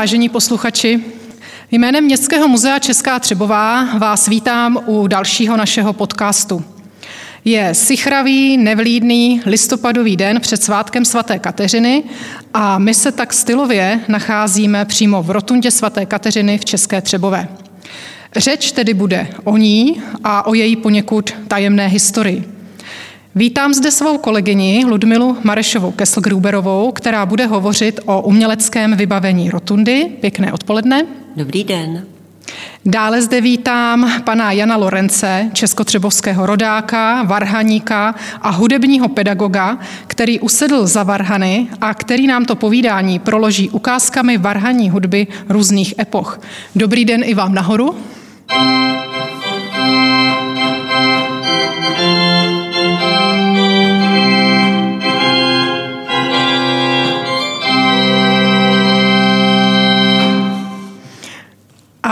vážení posluchači. Jménem Městského muzea Česká Třebová vás vítám u dalšího našeho podcastu. Je sichravý, nevlídný listopadový den před svátkem svaté Kateřiny a my se tak stylově nacházíme přímo v rotundě svaté Kateřiny v České Třebové. Řeč tedy bude o ní a o její poněkud tajemné historii. Vítám zde svou kolegyni Ludmilu Marešovou Kesselgruberovou, která bude hovořit o uměleckém vybavení rotundy. Pěkné odpoledne. Dobrý den. Dále zde vítám pana Jana Lorence, českotřebovského rodáka, varhaníka a hudebního pedagoga, který usedl za varhany a který nám to povídání proloží ukázkami varhaní hudby různých epoch. Dobrý den i vám nahoru.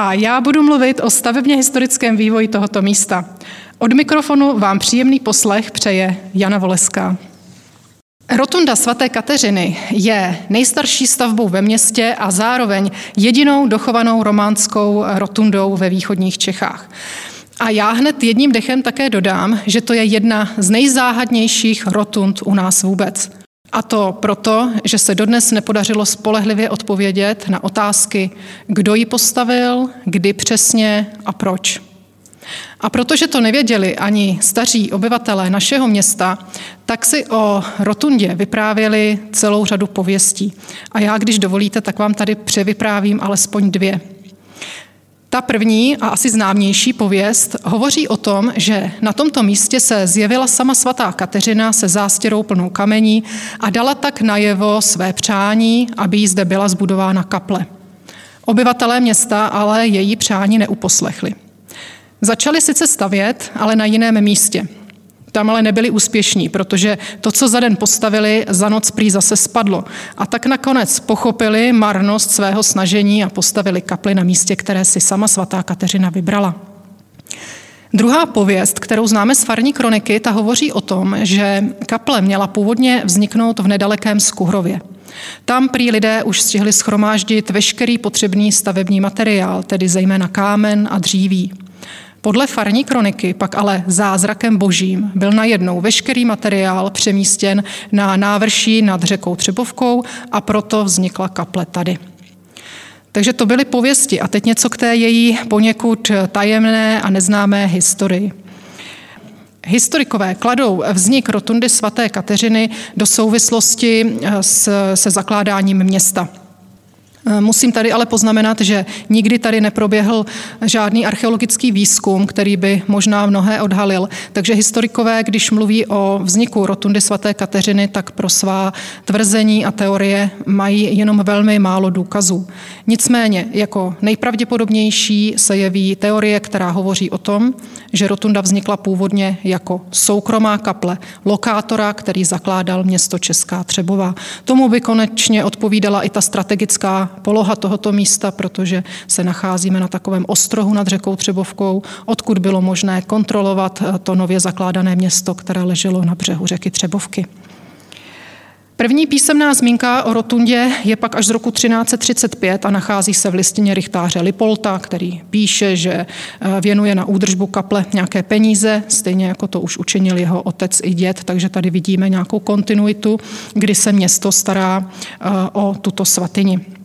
A já budu mluvit o stavebně historickém vývoji tohoto místa. Od mikrofonu vám příjemný poslech přeje Jana Voleská. Rotunda svaté Kateřiny je nejstarší stavbou ve městě a zároveň jedinou dochovanou románskou rotundou ve východních Čechách. A já hned jedním dechem také dodám, že to je jedna z nejzáhadnějších rotund u nás vůbec. A to proto, že se dodnes nepodařilo spolehlivě odpovědět na otázky, kdo ji postavil, kdy přesně a proč. A protože to nevěděli ani staří obyvatelé našeho města, tak si o rotundě vyprávěli celou řadu pověstí. A já, když dovolíte, tak vám tady převyprávím alespoň dvě. Ta první a asi známější pověst hovoří o tom, že na tomto místě se zjevila sama svatá Kateřina se zástěrou plnou kamení a dala tak najevo své přání, aby jí zde byla zbudována kaple. Obyvatelé města ale její přání neuposlechli. Začali sice stavět, ale na jiném místě. Tam ale nebyli úspěšní, protože to, co za den postavili, za noc prý zase spadlo. A tak nakonec pochopili marnost svého snažení a postavili kapli na místě, které si sama svatá Kateřina vybrala. Druhá pověst, kterou známe z farní kroniky, ta hovoří o tom, že kaple měla původně vzniknout v nedalekém Skuhrově. Tam prý lidé už stihli schromáždit veškerý potřebný stavební materiál, tedy zejména kámen a dříví. Podle farní kroniky pak ale zázrakem božím byl najednou veškerý materiál přemístěn na návrší nad řekou Třebovkou a proto vznikla kaple tady. Takže to byly pověsti a teď něco k té její poněkud tajemné a neznámé historii. Historikové kladou vznik rotundy svaté Kateřiny do souvislosti se zakládáním města. Eh, musím tady ale poznamenat, že nikdy tady neproběhl žádný archeologický výzkum, který by možná mnohé odhalil. Takže historikové, když mluví o vzniku rotundy svaté Kateřiny, tak pro svá tvrzení a teorie mají jenom velmi málo důkazů. Nicméně jako nejpravděpodobnější se jeví teorie, která hovoří o tom, že rotunda vznikla původně jako soukromá kaple lokátora, který zakládal město Česká Třebová. Tomu by konečně odpovídala i ta strategická poloha tohoto místa, protože se nacházíme na takovém ostrohu nad řekou Třebovkou, odkud bylo možné kontrolovat eh, to nově zakládané město, které leželo na břehu řeky Třebovky. První písemná zmínka o rotundě je pak až z roku 1335 a nachází se v listině Richtáře Lipolta, který píše, že eh, věnuje na údržbu kaple nějaké peníze, stejně jako to už učinil jeho otec i děd, takže tady vidíme nějakou kontinuitu, kdy se město stará eh, o tuto svatyni.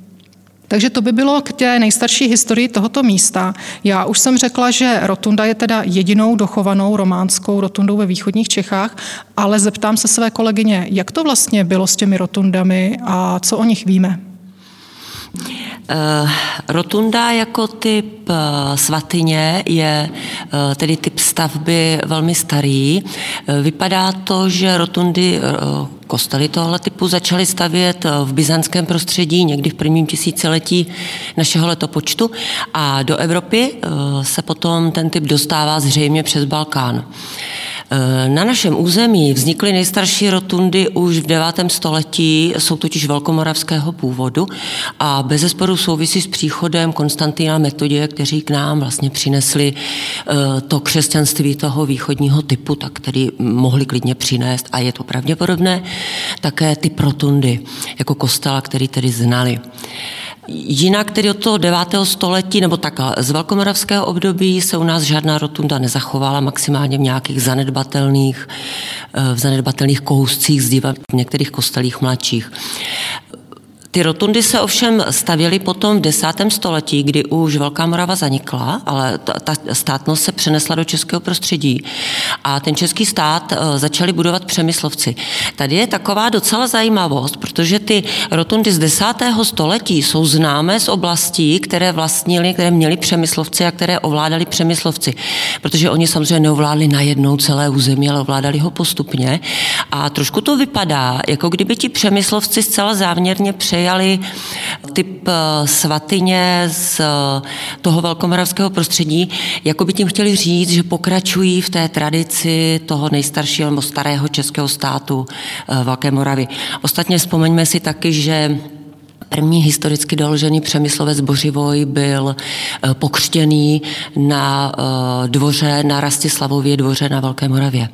Takže to by bylo k té nejstarší historii tohoto místa. Já už jsem řekla, že rotunda je teda jedinou dochovanou románskou rotundou ve východních Čechách, ale zeptám se své kolegyně, jak to vlastně bylo s těmi rotundami a co o nich víme? Uh, rotunda jako typ uh, svatyně je uh, tedy typ stavby velmi starý. Vypadá to, že rotundy kostely tohle typu začaly stavět v byzantském prostředí někdy v prvním tisíciletí našeho letopočtu a do Evropy se potom ten typ dostává zřejmě přes Balkán. Eh, na našem území vznikly nejstarší rotundy už v 9. století, jsou totiž velkomoravského původu a bez zesporu souvisí s příchodem Konstantina Metodie, kteří k nám vlastně přinesli eh, to křesťanství toho východního typu, tak který mohli klidně přinést a je to pravděpodobné, také ty protundy jako kostela, který tedy znali. Jinak tedy od toho 9. století, nebo tak z velkomoravského období se u nás žádná rotunda nezachovala, maximálně v nějakých zanedbatelných, v zanedbatelných kouscích zdiva v některých kostelích mladších. Ty rotundy se ovšem stavěly potom v desátém století, kdy už Velká Morava zanikla, ale ta, ta státnost se přenesla do českého prostředí. A ten český stát uh, začali budovat přemyslovci. Tady je taková docela zajímavost, protože ty rotundy z desátého století jsou známé z oblastí, které vlastnili, které měli přemyslovci a které ovládali přemyslovci, protože oni samozřejmě neovládli najednou celé území, ale ovládali ho postupně. A trošku to vypadá, jako kdyby ti přemyslovci zcela záměrně přejeli přejali typ eh, svatyně z eh, toho velkomoravského prostředí, jako by tím chtěli říct, že pokračují v té tradici toho nejstaršího nebo starého českého státu eh, Velké Moravy. Ostatně vzpomeňme si taky, že První historicky doložený přemyslovec Bořivoj byl pokřtěný na dvoře, na Rastislavově dvoře na Velké Moravě.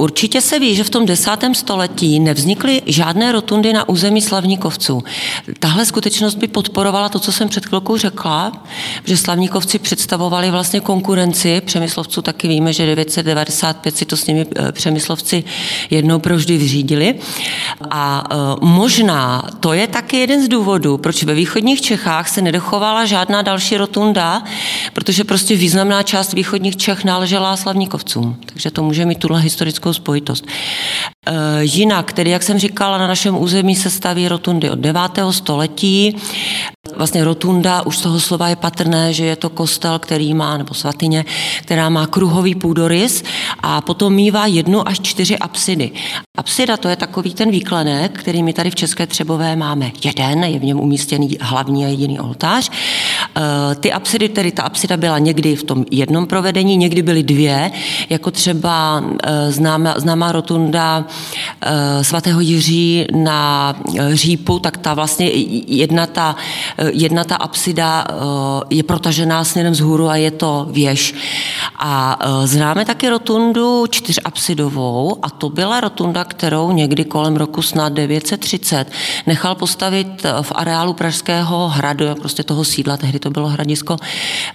Určitě se ví, že v tom desátém století nevznikly žádné rotundy na území Slavníkovců. Tahle skutečnost by podporovala to, co jsem před chvilkou řekla, že Slavníkovci představovali vlastně konkurenci přemyslovců, taky víme, že 995 si to s nimi eh, přemyslovci jednou provždy vyřídili. A eh, možná to je taky jeden z důvodů, proč ve východních Čechách se nedochovala žádná další rotunda, protože prostě významná část východních Čech náležela Slavníkovcům. Takže to může mít tuhle historickou poitos. Jinak, tedy jak jsem říkala, na našem území se staví rotundy od 9. století. Vlastně rotunda, už z toho slova je patrné, že je to kostel, který má, nebo svatyně, která má kruhový půdorys a potom mývá jednu až čtyři apsidy. Apsida to je takový ten výklenek, který my tady v České Třebové máme jeden, je v něm umístěný hlavní a jediný oltář. E, ty apsidy, tedy ta apsida byla někdy v tom jednom provedení, někdy byly dvě, jako třeba e, známá, známá rotunda svatého Jiří na Řípu, tak ta vlastně jedna ta, jedna ta apsida je protažená směrem vzhůru a je to věž. A známe taky rotundu čtyřapsidovou a to byla rotunda, kterou někdy kolem roku snad 930 nechal postavit v areálu Pražského hradu, prostě toho sídla, tehdy to bylo hradisko,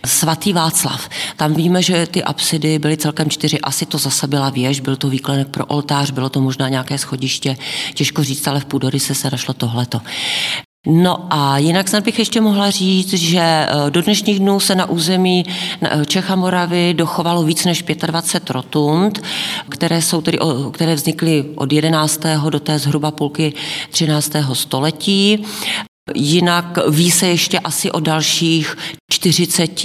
svatý Václav. Tam víme, že ty apsidy byly celkem čtyři, asi to zase byla věž, byl to výklenek pro oltář, bylo to možná nějaké schodiště, těžko říct, ale v Půdoryse se našlo tohleto. No a jinak snad bych ještě mohla říct, že eh, do dnešních dnů se na území eh, Čecha Moravy dochovalo víc než 25 rotund, které, jsou tedy, které vznikly od 11. do té zhruba půlky 13. století. Jinak ví se ještě asi o dalších 40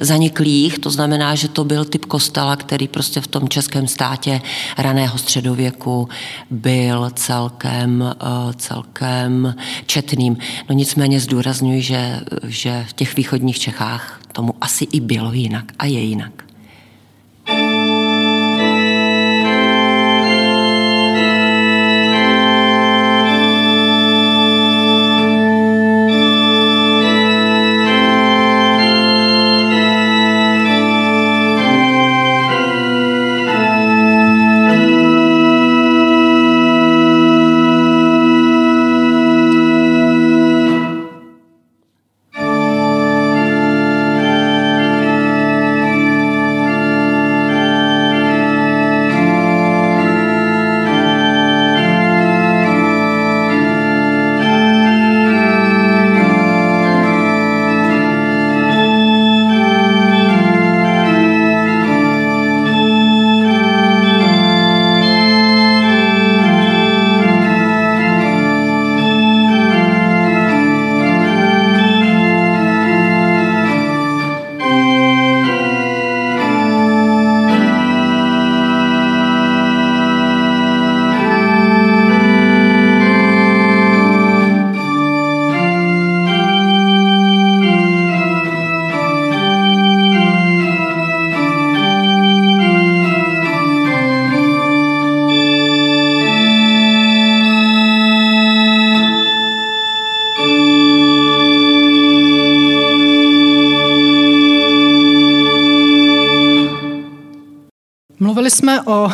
zaniklých, to znamená, že to byl typ kostela, který prostě v tom českém státě raného středověku byl celkem, eh, celkem četným. No nicméně zdůraznuju, že, že v těch východních Čechách tomu asi i bylo jinak a je jinak.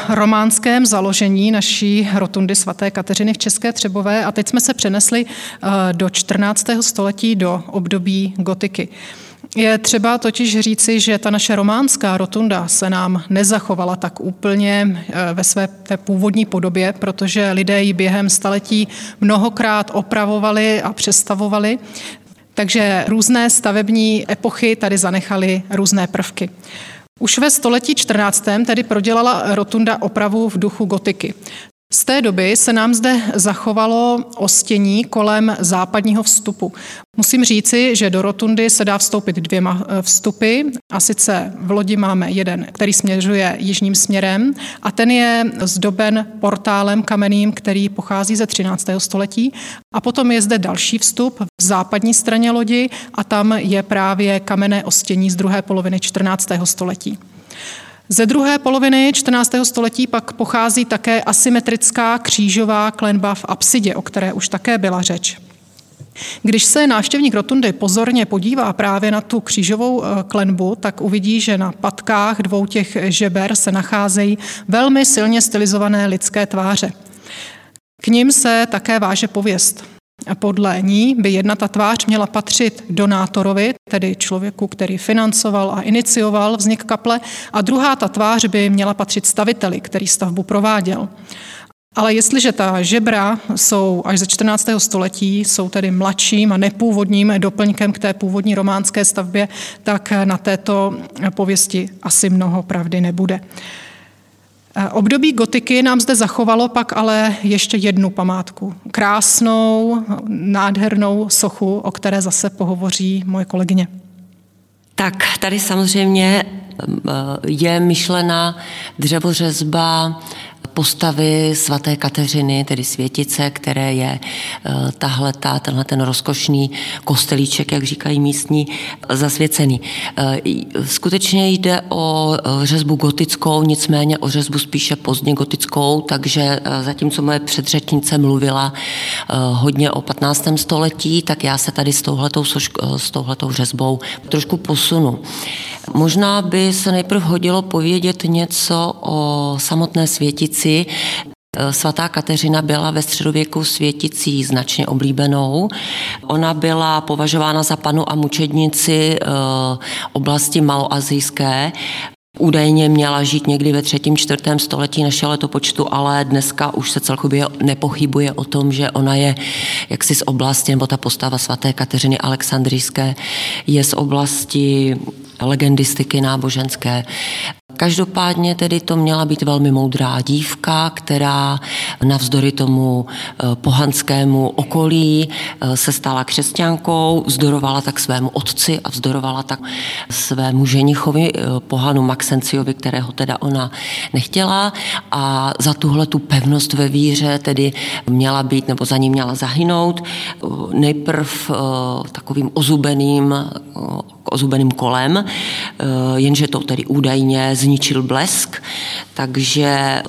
Románském založení naší rotundy svaté Kateřiny v České Třebové a teď jsme se přenesli eh, do 14. století do období gotiky. Je třeba totiž říci, že ta naše románská rotunda se nám nezachovala tak úplně eh, ve své té původní podobě, protože lidé ji během staletí mnohokrát opravovali a přestavovali. Takže různé stavební epochy tady zanechaly různé prvky. Už ve století 14. tedy prodělala rotunda opravu v duchu gotiky. Z té doby se nám zde zachovalo ostění kolem západního vstupu. Musím říci, že do rotundy se dá vstoupit dvěma eh, vstupy a sice v lodi máme jeden, který směřuje jižním směrem a ten je zdoben portálem kamenným, který pochází ze 13. století a potom je zde další vstup v západní straně lodi a tam je právě kamenné ostění z druhé poloviny 14. století. Ze druhé poloviny 14. století pak pochází také asymetrická křížová klenba v apsidě, o které už také byla řeč. Když se návštěvník rotundy pozorně podívá právě na tu křížovou eh, klenbu, tak uvidí, že na patkách dvou těch žeber se nacházejí velmi silně stylizované lidské tváře. K ním se také váže pověst. Podle ní by jedna ta tvář měla patřit donátorovi, tedy člověku, který financoval a inicioval vznik kaple, a druhá ta tvář by měla patřit staviteli, který stavbu prováděl. Ale jestliže ta žebra jsou až ze 14. století, jsou tedy mladším a nepůvodním doplňkem k té původní románské stavbě, tak na této pověsti asi mnoho pravdy nebude. Období gotiky nám zde zachovalo pak ale ještě jednu památku. Krásnou, nádhernou sochu, o které zase pohovoří moje kolegyně. Tak tady samozřejmě je myšlena dřevořezba postavy svaté Kateřiny, tedy světice, které je eh, tahle, ta, tenhle ten rozkošný kostelíček, jak říkají místní, zasvěcený. Eh, skutečně jde o eh, řezbu gotickou, nicméně o řezbu spíše pozdně gotickou, takže zatímco moje předřečnice mluvila hodně o 15. století, tak já se tady s touhletou, s touhletou řezbou trošku posunu. Možná by se nejprve hodilo povědět něco o samotné světici. Svatá Kateřina byla ve středověku světicí značně oblíbenou. Ona byla považována za panu a mučednici eh, oblasti maloazijské. Údajně měla žít někdy ve třetím, čtvrtém století našeho letopočtu, ale dneska už se celkově nepochybuje o tom, že ona je jaksi z oblasti, nebo ta postava svaté Kateřiny Alexandrijské je z oblasti legendistiky náboženské. Každopádně tedy to měla být velmi moudrá dívka, která navzdory tomu eh, pohanskému okolí eh, se stala křesťankou, vzdorovala tak svému otci a vzdorovala tak svému ženichovi eh, pohanu Maxenciovi, kterého teda ona nechtěla. A za tuhle tu pevnost ve víře tedy měla být, nebo za ní měla zahynout nejprv takovým ozubeným ozubeným kolem, jenže to tedy údajně zničil blesk, takže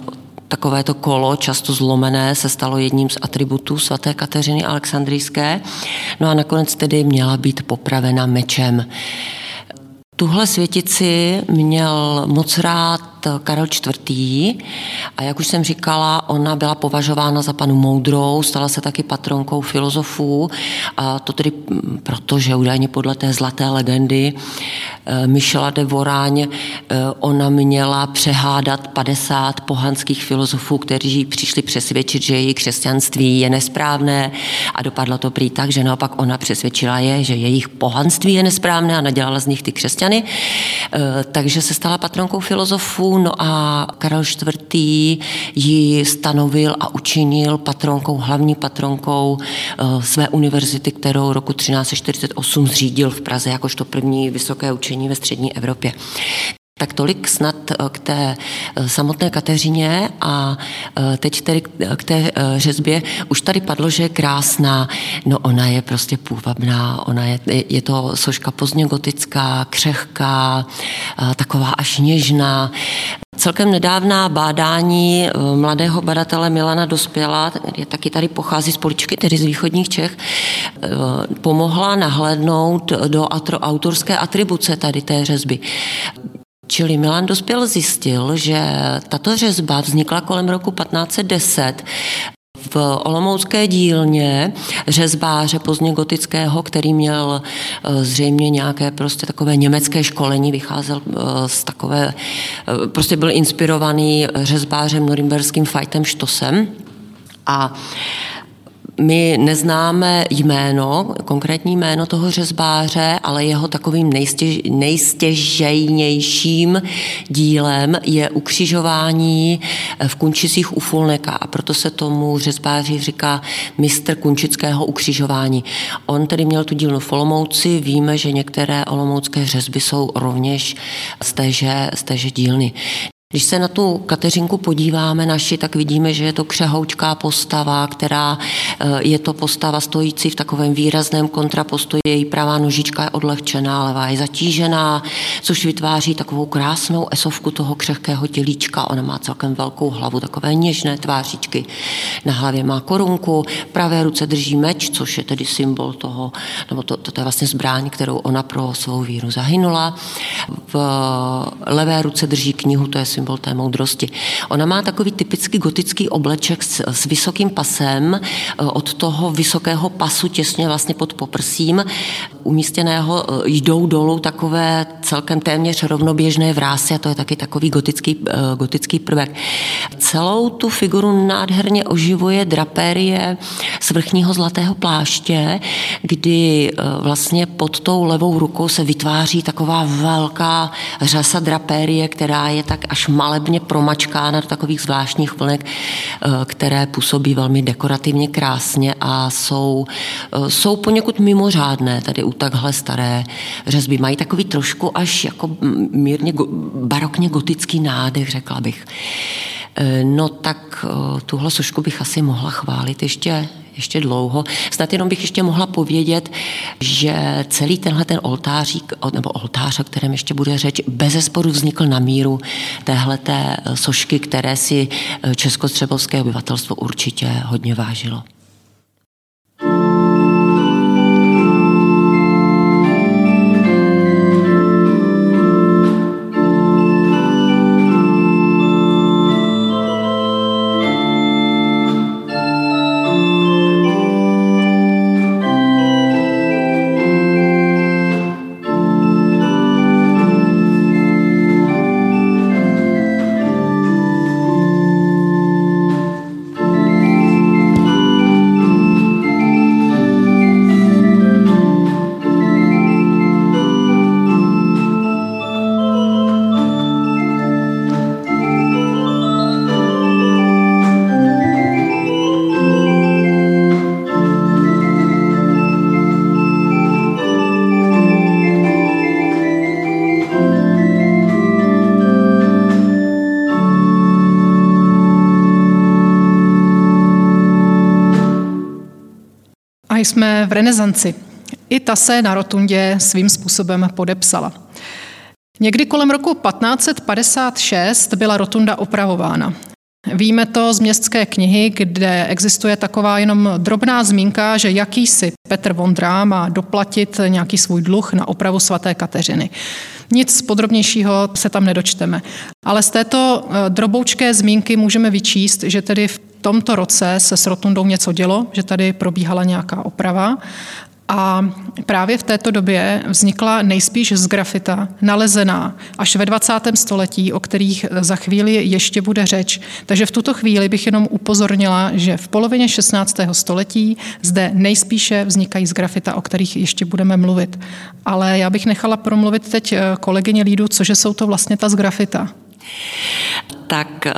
Takovéto kolo, často zlomené, se stalo jedním z atributů svaté Kateřiny Alexandrijské. No a nakonec tedy měla být popravena mečem. Tuhle světici měl moc rád Karel IV. A jak už jsem říkala, ona byla považována za panu moudrou, stala se taky patronkou filozofů a to tedy proto, že údajně podle té zlaté legendy eh, Michela de Voráň, eh, ona měla přehádat 50 pohanských filozofů, kteří přišli přesvědčit, že její křesťanství je nesprávné a dopadlo to prý tak, že naopak ona přesvědčila je, že jejich pohanství je nesprávné a nadělala z nich ty křesťany. Eh, takže se stala patronkou filozofů, no a Karel IV. ji stanovil a učinil patronkou, hlavní patronkou eh, své univerzity, kterou roku 1348 zřídil v Praze jakožto první vysoké učení ve střední Evropě. Tak tolik snad eh, k té eh, samotné Kateřině a teď tedy k té řezbě. Už tady padlo, že je krásná, no ona je prostě půvabná, ona je, je to soška pozdně gotická, křehká, taková až něžná. Celkem nedávná bádání eh, mladého badatele Milana Dospěla, který taky tady pochází z Poličky, tedy z východních Čech, eh, pomohla nahlédnout do autorské atribuce tady té řezby. Čili Milan Dospěl zjistil, že tato řezba vznikla kolem roku 1510 v Olomoucké dílně řezbáře pozdně gotického, který měl eh, zřejmě nějaké prostě takové německé školení, vycházel eh, z takové, eh, prostě byl inspirovaný řezbářem norimberským Fajtem Štosem a my neznáme jméno, konkrétní jméno toho řezbáře, ale jeho takovým nejstěž, nejstěžejnějším dílem je ukřižování v Kunčicích u Fulneka a proto se tomu řezbáři říká mistr kunčického ukřižování. On tedy měl tu dílnu v Olomouci, víme, že některé olomoucké řezby jsou rovněž z téže, z téže dílny. Když se na tu Kateřinku podíváme naši, tak vidíme, že je to křehoučká postava, která eh, je to postava stojící v takovém výrazném kontrapostu. Její pravá nožička je odlehčená, levá je zatížená, což vytváří takovou krásnou esovku toho křehkého tělíčka. Ona má celkem velkou hlavu, takové něžné tvářičky. Na hlavě má korunku, pravé ruce drží meč, což je tedy symbol toho, nebo to, to, to je vlastně zbraň, kterou ona pro svou víru zahynula. V levé ruce drží knihu, to je symbol té moudrosti. Ona má takový typický gotický obleček s, s vysokým pasem, e, od toho vysokého pasu těsně vlastně pod poprsím umístěného e, jdou dolů takové celkem téměř rovnoběžné vrásy a to je taky takový gotický, e, gotický prvek. Celou tu figuru nádherně oživuje drapérie z vrchního zlatého pláště, kdy vlastně pod tou levou rukou se vytváří taková velká řasa drapérie, která je tak až malebně promačkána do takových zvláštních vlnek, eh, které působí velmi dekorativně krásně a jsou, eh, jsou poněkud mimořádné tady u takhle staré řezby. Mají takový trošku až jako mírně barokně gotický nádech, řekla bych. Eh, no tak tuhle sošku bych asi mohla chválit ještě, ještě dlouho. Snad jenom bych ještě mohla povědět, že celý tenhle ten oltářík, nebo oltář, o kterém ještě bude řeč, bez zesporu vznikl na míru téhleté sošky, které si českostřebovské obyvatelstvo určitě hodně vážilo. Jsme v renesanci. I ta se na rotundě svým způsobem podepsala. Někdy kolem roku 1556 byla rotunda opravována. Víme to z městské knihy, kde existuje taková jenom drobná zmínka, že jakýsi Petr Vondrá má doplatit nějaký svůj dluh na opravu svaté Kateřiny. Nic podrobnějšího se tam nedočteme. Ale z této eh, droboučké zmínky můžeme vyčíst, že tedy v tomto roce se s rotundou něco dělo, že tady probíhala nějaká oprava a právě v této době vznikla nejspíš z grafita, nalezená až ve 20. století, o kterých za chvíli ještě bude řeč. Takže v tuto chvíli bych jenom upozornila, že v polovině 16. století zde nejspíše vznikají z grafita, o kterých ještě budeme mluvit. Ale já bych nechala promluvit teď eh, kolegyně Lídu, cože jsou to vlastně ta z grafita tak eh,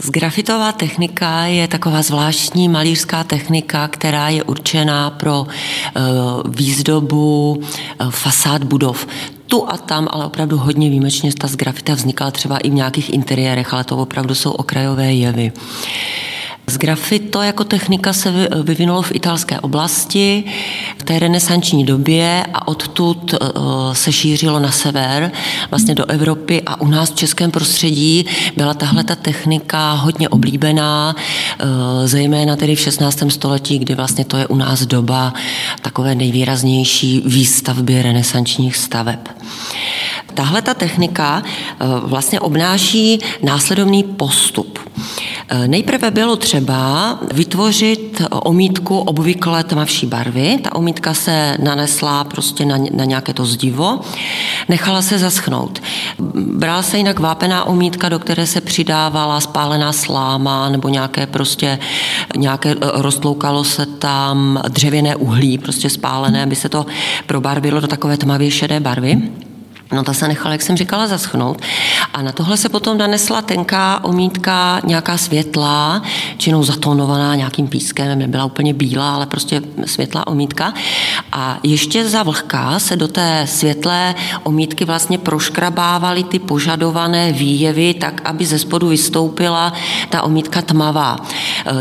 zgrafitová technika je taková zvláštní malířská technika, která je určená pro eh, výzdobu eh, fasád budov tu a tam, ale opravdu hodně výjimečně ta zgrafita vznikala třeba i v nějakých interiérech, ale to opravdu jsou okrajové jevy. Z grafito jako technika se vyvinulo v italské oblasti v té renesanční době a odtud eh, se šířilo na sever, vlastně do Evropy a u nás v českém prostředí byla tahle ta technika hodně oblíbená, eh, zejména tedy v 16. století, kdy vlastně to je u nás doba takové nejvýraznější výstavby renesančních staveb. Tahle ta technika eh, vlastně obnáší následovný postup. Nejprve bylo třeba vytvořit omítku obvykle tmavší barvy. Ta omítka se nanesla prostě na, na nějaké to zdivo, nechala se zaschnout. Brala se jinak vápená omítka, do které se přidávala spálená sláma nebo nějaké prostě, nějaké, eh, roztloukalo se tam dřevěné uhlí, prostě spálené, aby se to probarvilo do takové tmavě šedé barvy. No ta se nechala, jak jsem říkala, zaschnout. A na tohle se potom nanesla tenká omítka, nějaká světlá, činou zatónovaná nějakým pískem, nebyla úplně bílá, ale prostě světlá omítka. A ještě za vlhká se do té světlé omítky vlastně proškrabávaly ty požadované výjevy, tak, aby ze spodu vystoupila ta omítka tmavá.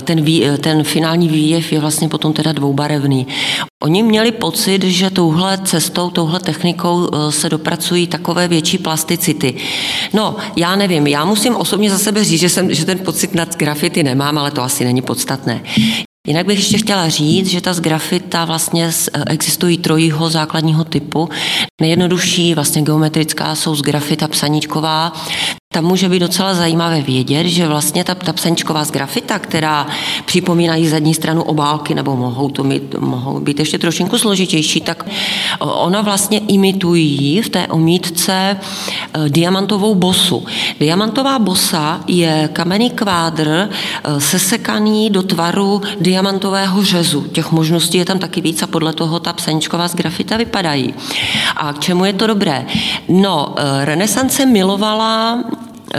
Ten, vý, ten finální výjev je vlastně potom teda dvoubarevný. Oni měli pocit, že touhle cestou, touhle technikou eh, se dopracují takové větší plasticity. No, já nevím, já musím osobně za sebe říct, že, jsem, že ten pocit nad grafity nemám, ale to asi není podstatné. Jinak bych ještě chtěla říct, že ta z grafita vlastně eh, existují trojího základního typu. Nejjednodušší, vlastně geometrická, jsou z grafita psaníčková. Tam může být docela zajímavé vědět, že vlastně ta, ta z grafita, která připomínají zadní stranu obálky, nebo mohou to mít, mohou být ještě trošinku složitější, tak ona vlastně imitují v té omítce e, diamantovou bosu. Diamantová bosa je kamenný kvádr e, sesekaný do tvaru diamantového řezu. Těch možností je tam taky víc a podle toho ta psaníčková z grafita vypadají. A k čemu je to dobré? No, e, renesance milovala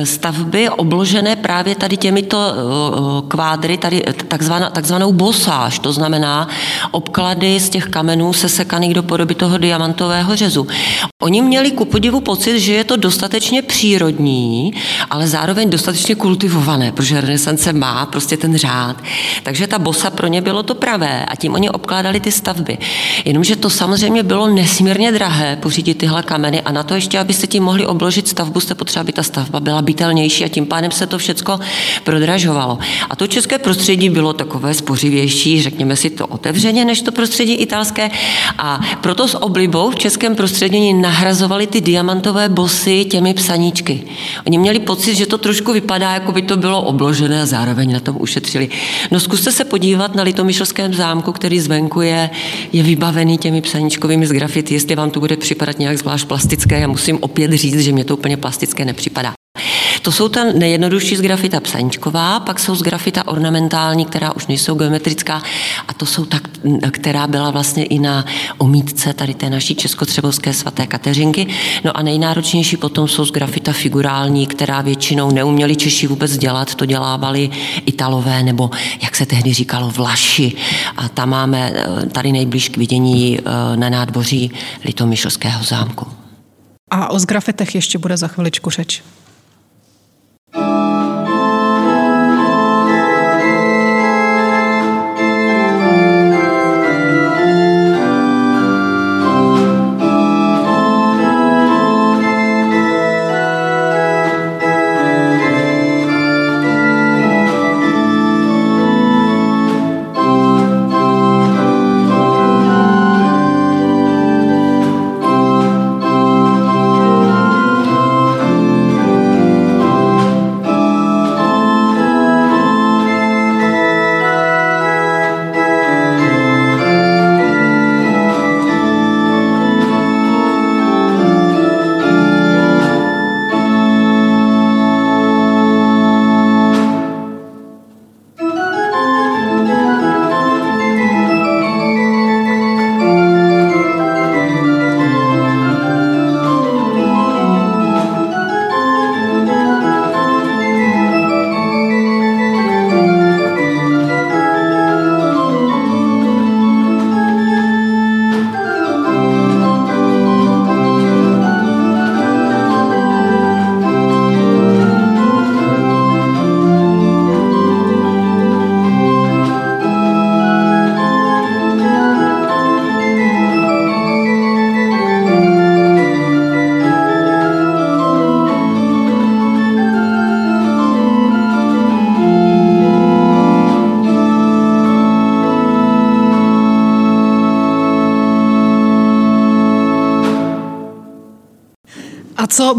stavby obložené právě tady těmito eh, kvádry, tady takzvaná, takzvanou bosáž, to znamená obklady z těch kamenů sesekaných do podoby toho diamantového řezu. Oni měli ku podivu pocit, že je to dostatečně přírodní, ale zároveň dostatečně kultivované, protože renesance má prostě ten řád. Takže ta bosa pro ně bylo to pravé a tím oni obkládali ty stavby. Jenomže to samozřejmě bylo nesmírně drahé pořídit tyhle kameny a na to ještě, abyste tím mohli obložit stavbu, jste potřeba, aby ta stavba byla bytelnější a tím pádem se to všechno prodražovalo. A to české prostředí bylo takové spořivější, řekněme si to otevřeně, než to prostředí italské. A proto s oblibou v českém prostředí nahrazovali ty diamantové bosy těmi psaníčky. Oni měli pocit, že to trošku vypadá, jako by to bylo obložené a zároveň na tom ušetřili. No zkuste se podívat na Litomyšlském zámku, který zvenku je, je vybavený těmi psaníčkovými z grafity, jestli vám to bude připadat nějak zvlášť plastické. Já musím opět říct, že mě to úplně plastické nepřipadá. To jsou ta nejjednodušší z grafita psaníčková, pak jsou z grafita ornamentální, která už nejsou geometrická a to jsou ta, která byla vlastně i na omítce tady té naší českotřebovské svaté Kateřinky. No a nejnáročnější potom jsou z grafita figurální, která většinou neuměli Češi vůbec dělat, to dělávali Italové nebo, jak se tehdy říkalo, Vlaši. A tam máme eh, tady nejblíž k vidění eh, na nádvoří Litomyšlského zámku. A o zgrafitech ještě bude za chviličku řeč.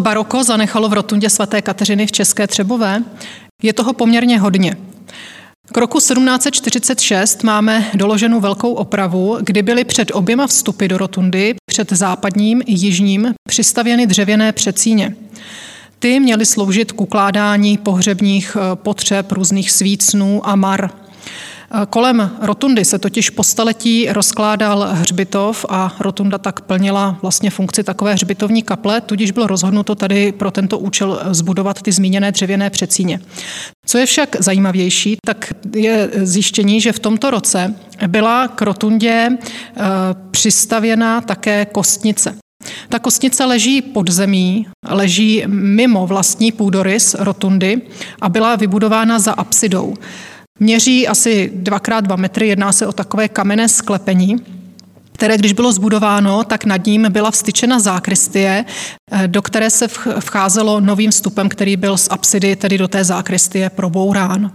Baroko zanechalo v rotundě svaté Kateřiny v České Třebové? Je toho poměrně hodně. K roku 1746 máme doloženou velkou opravu, kdy byly před oběma vstupy do rotundy, před západním i jižním, přistavěny dřevěné přecíně. Ty měly sloužit k ukládání pohřebních eh, potřeb různých svícnů a mar. Kolem rotundy se totiž po staletí rozkládal hřbitov a rotunda tak plnila vlastně funkci takové hřbitovní kaple, tudíž bylo rozhodnuto tady pro tento účel zbudovat ty zmíněné dřevěné přecíně. Co je však zajímavější, tak je zjištění, že v tomto roce byla k rotundě eh, přistavěna také kostnice. Ta kostnice leží pod zemí, leží mimo vlastní půdorys rotundy a byla vybudována za apsidou. Měří asi 2x2 metry, jedná se o takové kamenné sklepení, které když bylo zbudováno, tak nad ním byla vstyčena zákristie, eh, do které se vcházelo novým vstupem, který byl z apsidy, tedy do té zákristie, probourán.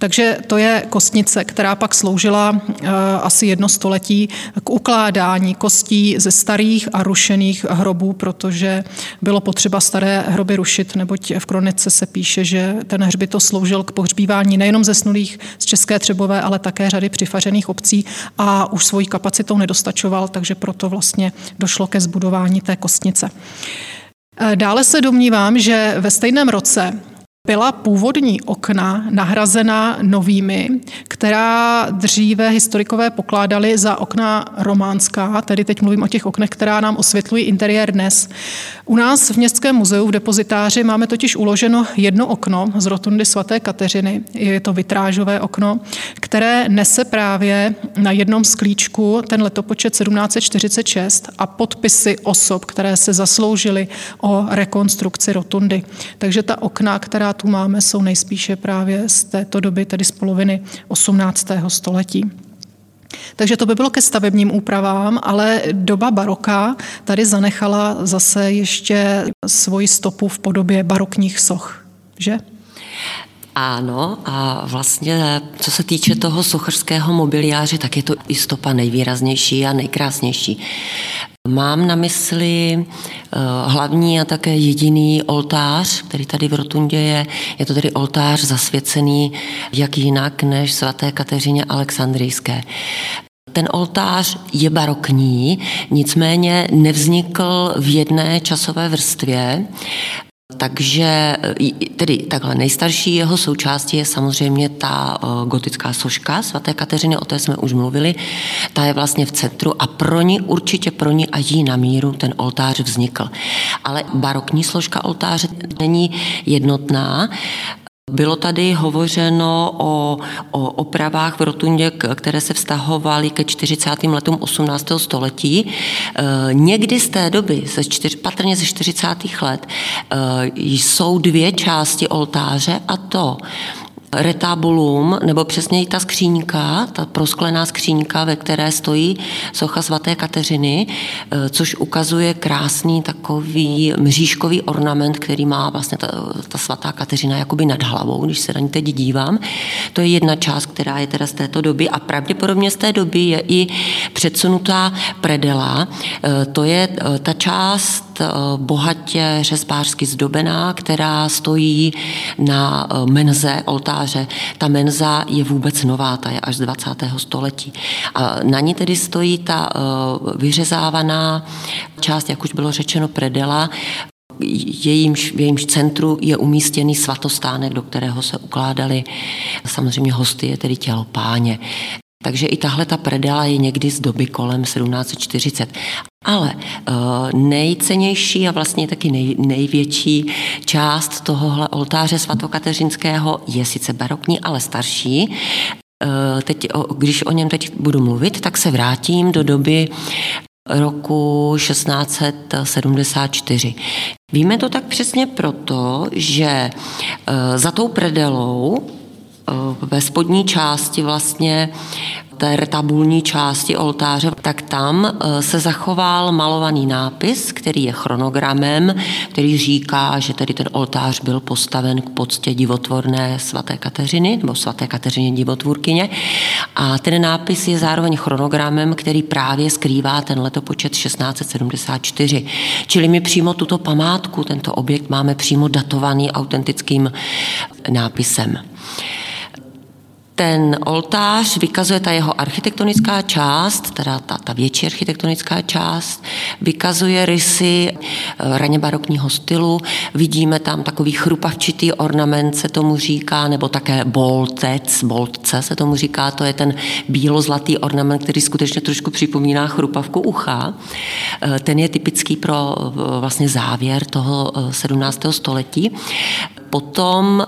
Takže to je kostnice, která pak sloužila eh, asi jedno století k ukládání kostí ze starých a rušených hrobů, protože bylo potřeba staré hroby rušit, neboť v kronice se píše, že ten hřbitov sloužil k pohřbívání nejenom snulých z České Třebové, ale také řady přifařených obcí a už svojí kapacitou nedostačoval, takže proto vlastně došlo ke zbudování té kostnice. Eh, dále se domnívám, že ve stejném roce byla původní okna nahrazena novými, která dříve historikové pokládali za okna románská, tedy teď mluvím o těch oknech, která nám osvětlují interiér dnes. U nás v Městském muzeu v depozitáři máme totiž uloženo jedno okno z rotundy svaté Kateřiny, je to vitrážové okno, které nese právě na jednom sklíčku ten letopočet 1746 a podpisy osob, které se zasloužily o rekonstrukci rotundy. Takže ta okna, která tu máme, jsou nejspíše právě z této doby, tedy z poloviny 18. století. Takže to by bylo ke stavebním úpravám, ale doba baroka tady zanechala zase ještě svoji stopu v podobě barokních soch, že? Ano, a vlastně co se týče toho sochařského mobiliáře, tak je to i stopa nejvýraznější a nejkrásnější. Mám na mysli eh, hlavní a také jediný oltář, který tady v Rotundě je. Je to tedy oltář zasvěcený jak jinak než svaté Kateřině Alexandrijské. Ten oltář je barokní, nicméně nevznikl v jedné časové vrstvě. Takže tedy takhle nejstarší jeho součástí je samozřejmě ta gotická soška svaté Kateřiny, o té jsme už mluvili. Ta je vlastně v centru a pro ní, určitě pro ní a jí na míru ten oltář vznikl. Ale barokní složka oltáře není jednotná. Bylo tady hovořeno o, o opravách v rotundě, které se vztahovaly ke 40. letům 18. století. E, někdy z té doby, ze čtyř, patrně ze 40. let, e, jsou dvě části oltáře a to retabulum, nebo přesněji ta skříňka, ta prosklená skříňka, ve které stojí socha svaté Kateřiny, eh, což ukazuje krásný takový mřížkový ornament, který má vlastně ta, ta svatá Kateřina jakoby nad hlavou, když se na ní teď dívám. To je jedna část, která je teda z této doby a pravděpodobně z té doby je i předsunutá predela. Eh, to je eh, ta část bohatě řezbářsky zdobená, která stojí na menze oltáře. Ta menza je vůbec nová, ta je až z 20. století. A na ní tedy stojí ta eh, vyřezávaná část, jak už bylo řečeno, predela, jejímž, v jejímž centru je umístěný svatostánek, do kterého se ukládaly samozřejmě hosty, je tedy tělo páně. Takže i tahle ta predela je někdy z doby kolem 1740. Ale uh, nejcennější a vlastně taky nej, největší část tohohle oltáře svatokateřinského je sice barokní, ale starší. Uh, teď, když o něm teď budu mluvit, tak se vrátím do doby roku 1674. Víme to tak přesně proto, že uh, za tou predelou ve spodní části vlastně té retabulní části oltáře, tak tam se zachoval malovaný nápis, který je chronogramem, který říká, že tedy ten oltář byl postaven k poctě divotvorné svaté Kateřiny, nebo svaté Kateřině divotvůrkyně. A ten nápis je zároveň chronogramem, který právě skrývá ten letopočet 1674. Čili my přímo tuto památku, tento objekt máme přímo datovaný autentickým nápisem. Ten oltář vykazuje ta jeho architektonická část, teda ta, ta větší architektonická část, vykazuje rysy eh, raně barokního stylu. Vidíme tam takový chrupavčitý ornament, se tomu říká, nebo také boltec, boltce se tomu říká, to je ten bílozlatý ornament, který skutečně trošku připomíná chrupavku ucha. Eh, ten je typický pro eh, vlastně závěr toho 17. století. Potom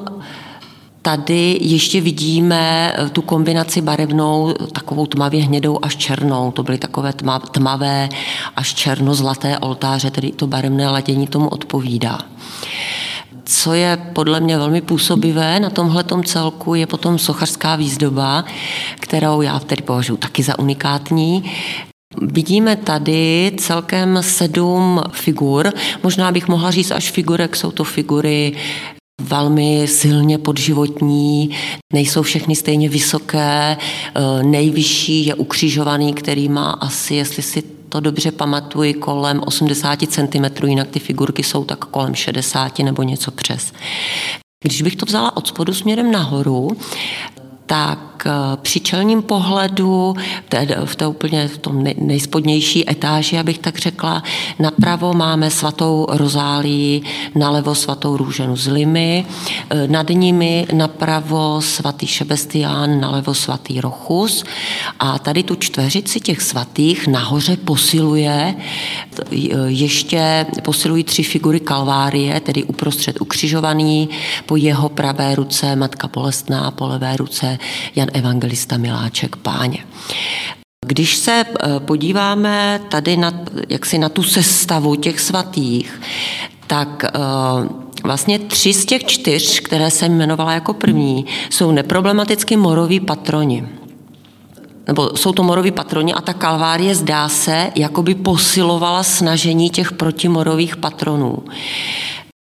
Tady ještě vidíme eh, tu kombinaci barevnou, takovou tmavě hnědou až černou. To byly takové tmavé až černozlaté oltáře, tedy to barevné ladění tomu odpovídá. Co je podle mě velmi působivé na tomhle celku, je potom sochařská výzdoba, kterou já tedy považuji taky za unikátní. Vidíme tady celkem sedm figur. Možná bych mohla říct až figurek, jsou to figury velmi silně podživotní, nejsou všechny stejně vysoké, eh, nejvyšší je ukřižovaný, který má asi, jestli si to dobře pamatuji, kolem 80 cm, jinak ty figurky jsou tak kolem 60 nebo něco přes. Když bych to vzala od spodu směrem nahoru, tak eh, při čelním pohledu, v té úplně v tom nejspodnější etáži, abych tak řekla, napravo máme svatou rozálii, nalevo svatou růženu z Limy, eh, nad nimi napravo svatý Šebestián, nalevo svatý Rochus a tady tu čtveřici těch svatých nahoře posiluje eh, ještě posilují tři figury Kalvárie, tedy uprostřed ukřižovaný, po jeho pravé ruce Matka Bolestná, po levé ruce Jan Evangelista Miláček Páně. Když se eh, podíváme tady na, jaksi na tu sestavu těch svatých, tak eh, vlastně tři z těch čtyř, které jsem jmenovala jako první, jsou neproblematicky moroví patroni nebo jsou to moroví patroni a ta kalvárie zdá se, jako by posilovala snažení těch protimorových patronů.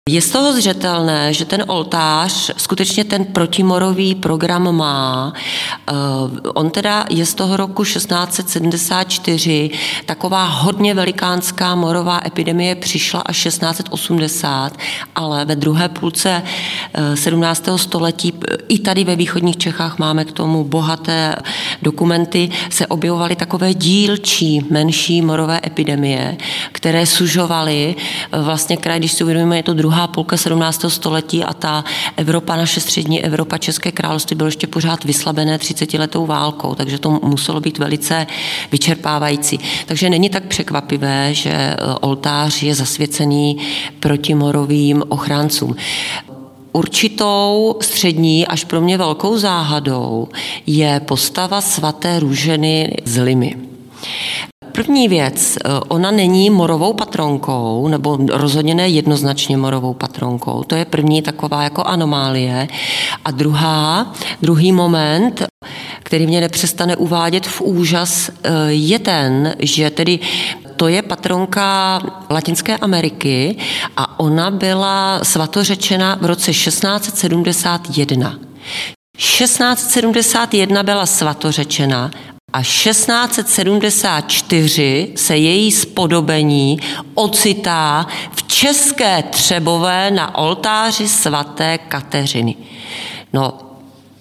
Je z toho zřetelné, že ten oltář skutečně ten protimorový program má. Eh, on teda je z toho roku 1674. Taková hodně velikánská morová epidemie přišla až 1680, ale ve druhé půlce 17. Eh, století i tady ve východních Čechách máme k tomu bohaté dokumenty, se objevovaly takové dílčí, menší morové epidemie, které sužovaly eh, vlastně kraj, když si uvědomíme, je to druhá druhá půlka 17. století a ta Evropa, naše střední Evropa, České království bylo ještě pořád vyslabené 30 letou válkou, takže to muselo být velice vyčerpávající. Takže není tak překvapivé, že e, oltář je zasvěcený proti morovým ochráncům. Určitou střední až pro mě velkou záhadou je postava svaté růženy z Limy. První věc, eh, ona není morovou patronkou, nebo rozhodně ne jednoznačně morovou patronkou. To je první taková jako anomálie. A druhá, druhý moment, který mě nepřestane uvádět v úžas, eh, je ten, že tedy to je patronka Latinské Ameriky a ona byla svatořečena v roce 1671. 1671 byla svatořečena a 1674 se její spodobení ocitá v České Třebové na oltáři svaté Kateřiny. No,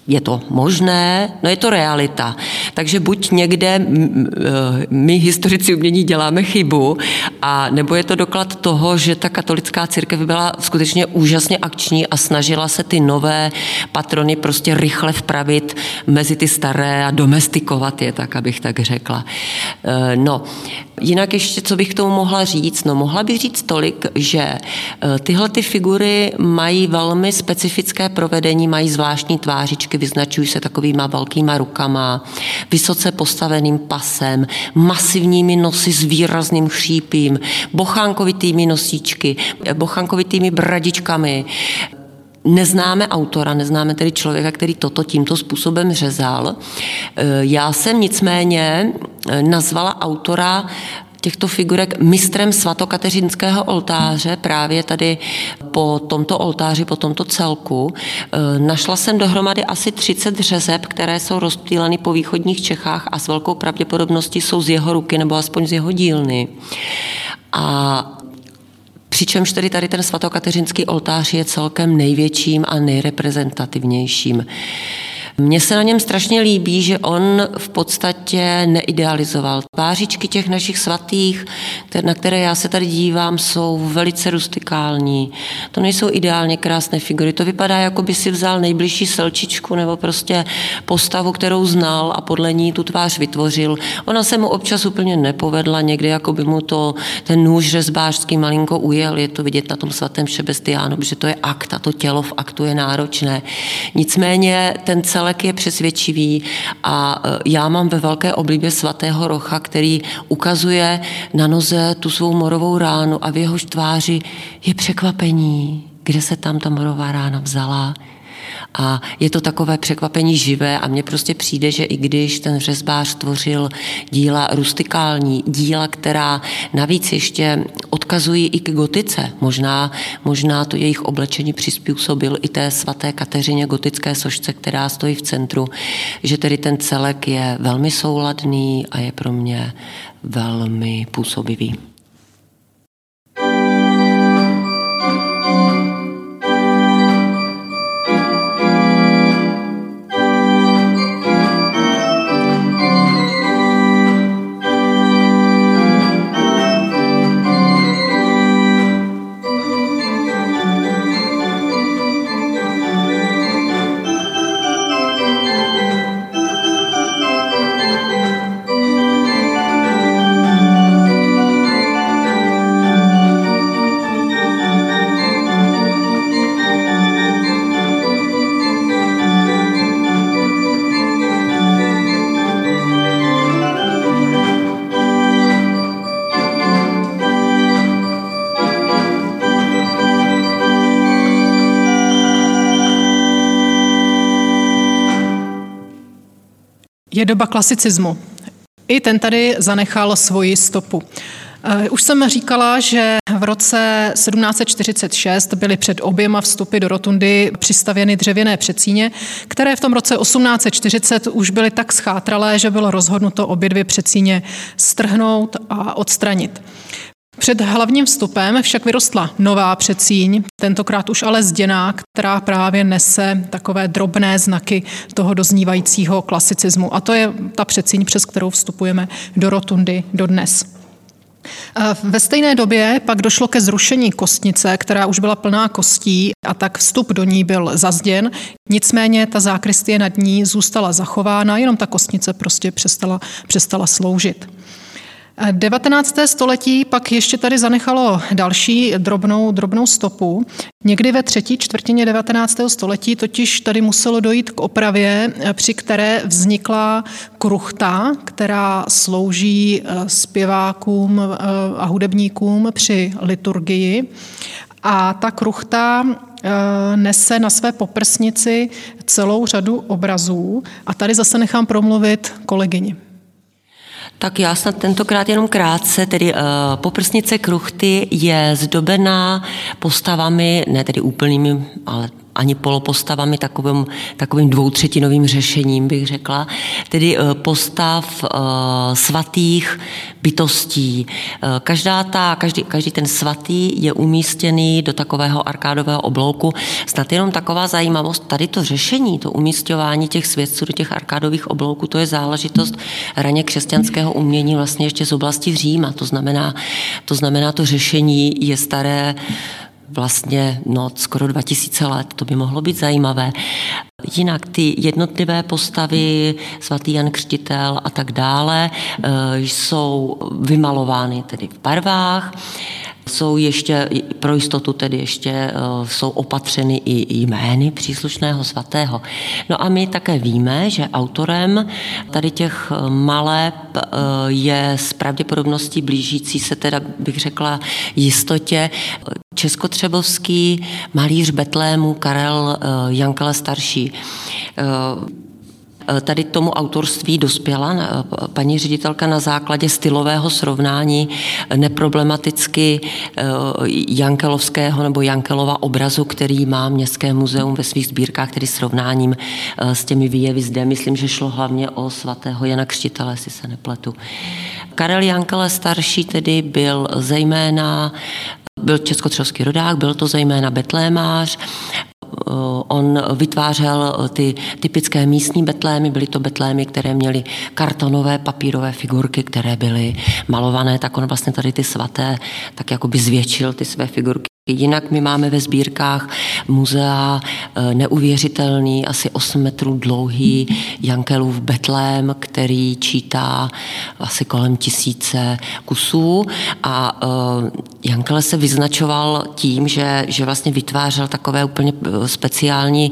je to možné, no je to realita. Takže buď někde e, my historici umění děláme chybu, a nebo je to doklad toho, že ta katolická církev byla skutečně úžasně akční a snažila se ty nové patrony prostě rychle vpravit mezi ty staré a domestikovat je, tak abych tak řekla. E, no, Jinak ještě, co bych k tomu mohla říct? No, mohla bych říct tolik, že e, tyhle ty figury mají velmi specifické provedení, mají zvláštní tvářičky, vyznačují se takovýma velkýma rukama, vysoce postaveným pasem, masivními nosy s výrazným chřípím, bochánkovitými nosíčky, bochánkovitými bradičkami, neznáme autora, neznáme tedy člověka, který toto tímto způsobem řezal. Já jsem nicméně nazvala autora těchto figurek mistrem svatokateřinského oltáře právě tady po tomto oltáři, po tomto celku. E, našla jsem dohromady asi 30 řezeb, které jsou rozptýleny po východních Čechách a s velkou pravděpodobností jsou z jeho ruky nebo aspoň z jeho dílny. A Přičemž tedy tady ten svatokateřinský oltář je celkem největším a nejreprezentativnějším. Mně se na něm strašně líbí, že on v podstatě neidealizoval. Pářičky těch našich svatých, na které já se tady dívám, jsou velice rustikální. To nejsou ideálně krásné figury. To vypadá, jako by si vzal nejbližší selčičku nebo prostě postavu, kterou znal a podle ní tu tvář vytvořil. Ona se mu občas úplně nepovedla, někdy jako by mu to ten nůž řezbářský malinko ujel. Je to vidět na tom svatém Šebestiánu, že to je akt a to tělo v aktu je náročné. Nicméně ten celý celek je přesvědčivý a e, já mám ve velké oblibě svatého Rocha, který ukazuje na noze tu svou morovou ránu a v jehož tváři je překvapení, kde se tam ta morová rána vzala, a je to takové překvapení živé a mně prostě přijde, že i když ten řezbář tvořil díla rustikální, díla, která navíc ještě odkazují i k gotice, možná, možná to jejich oblečení přizpůsobil i té svaté Kateřině gotické sošce, která stojí v centru, že tedy ten celek je velmi souladný a je pro mě velmi působivý. Je doba klasicismu. I ten tady zanechal svoji stopu. Eh, už jsem říkala, že v roce 1746 byly před oběma vstupy do rotundy přistavěny dřevěné přecíně, které v tom roce 1840 už byly tak schátralé, že bylo rozhodnuto obě dvě přecíně strhnout a odstranit. Před hlavním vstupem však vyrostla nová přecíň, tentokrát už ale zděná, která právě nese takové drobné znaky toho doznívajícího klasicismu. A to je ta přecíň, přes kterou vstupujeme do rotundy dodnes. Ve stejné době pak došlo ke zrušení kostnice, která už byla plná kostí a tak vstup do ní byl zazděn. Nicméně ta zákristie nad ní zůstala zachována, jenom ta kostnice prostě přestala, přestala sloužit. 19. století pak ještě tady zanechalo další drobnou, drobnou stopu. Někdy ve třetí čtvrtině 19. století totiž tady muselo dojít k opravě, při které vznikla kruchta, která slouží eh, zpěvákům eh, a hudebníkům při liturgii. A ta kruchta eh, nese na své poprsnici celou řadu obrazů. A tady zase nechám promluvit kolegyni. Tak já snad tentokrát jenom krátce, tedy uh, poprsnice kruchty je zdobená postavami, ne tedy úplnými, ale ani polopostavami, takovým, takovým dvoutřetinovým řešením, bych řekla, tedy eh, postav uh, svatých bytostí. Uh, každá ta, každý, každý ten svatý je umístěný do takového arkádového oblouku. Snad jenom taková zajímavost, tady to řešení, to umístěvání těch svědců do těch arkádových oblouků, to je záležitost raně křesťanského umění vlastně ještě z oblasti Říma. To znamená, to znamená, to řešení je staré vlastně no, skoro 2000 let, to by mohlo být zajímavé. Jinak ty jednotlivé postavy, svatý Jan Křtitel a tak dále, eh, jsou vymalovány tedy v barvách jsou ještě, pro jistotu tedy ještě eh, jsou opatřeny i jmény příslušného svatého. No a my také víme, že autorem tady těch eh, maleb je s pravděpodobností blížící se teda, bych řekla, jistotě českotřebovský malíř Betlému Karel Jankele starší Eh, tady tomu autorství dospěla eh, paní ředitelka na základě stylového srovnání neproblematicky eh, Jankelovského nebo Jankelova obrazu, který má Městské muzeum ve svých sbírkách, tedy srovnáním s těmi výjevy zde. Myslím, že šlo hlavně o svatého Jana Křtitele, jestli se nepletu. Karel Jankele starší tedy byl zejména byl českotřelský rodák, byl to zejména betlémář, on vytvářel ty typické místní betlémy, byly to betlémy, které měly kartonové papírové figurky, které byly malované, tak on vlastně tady ty svaté tak jako by zvětšil ty své figurky. Jinak my máme ve sbírkách muzea eh, neuvěřitelný, asi 8 metrů dlouhý Jankelův Betlém, který čítá asi kolem tisíce kusů. A eh, Jankele se vyznačoval tím, že, že vlastně vytvářel takové úplně eh, speciální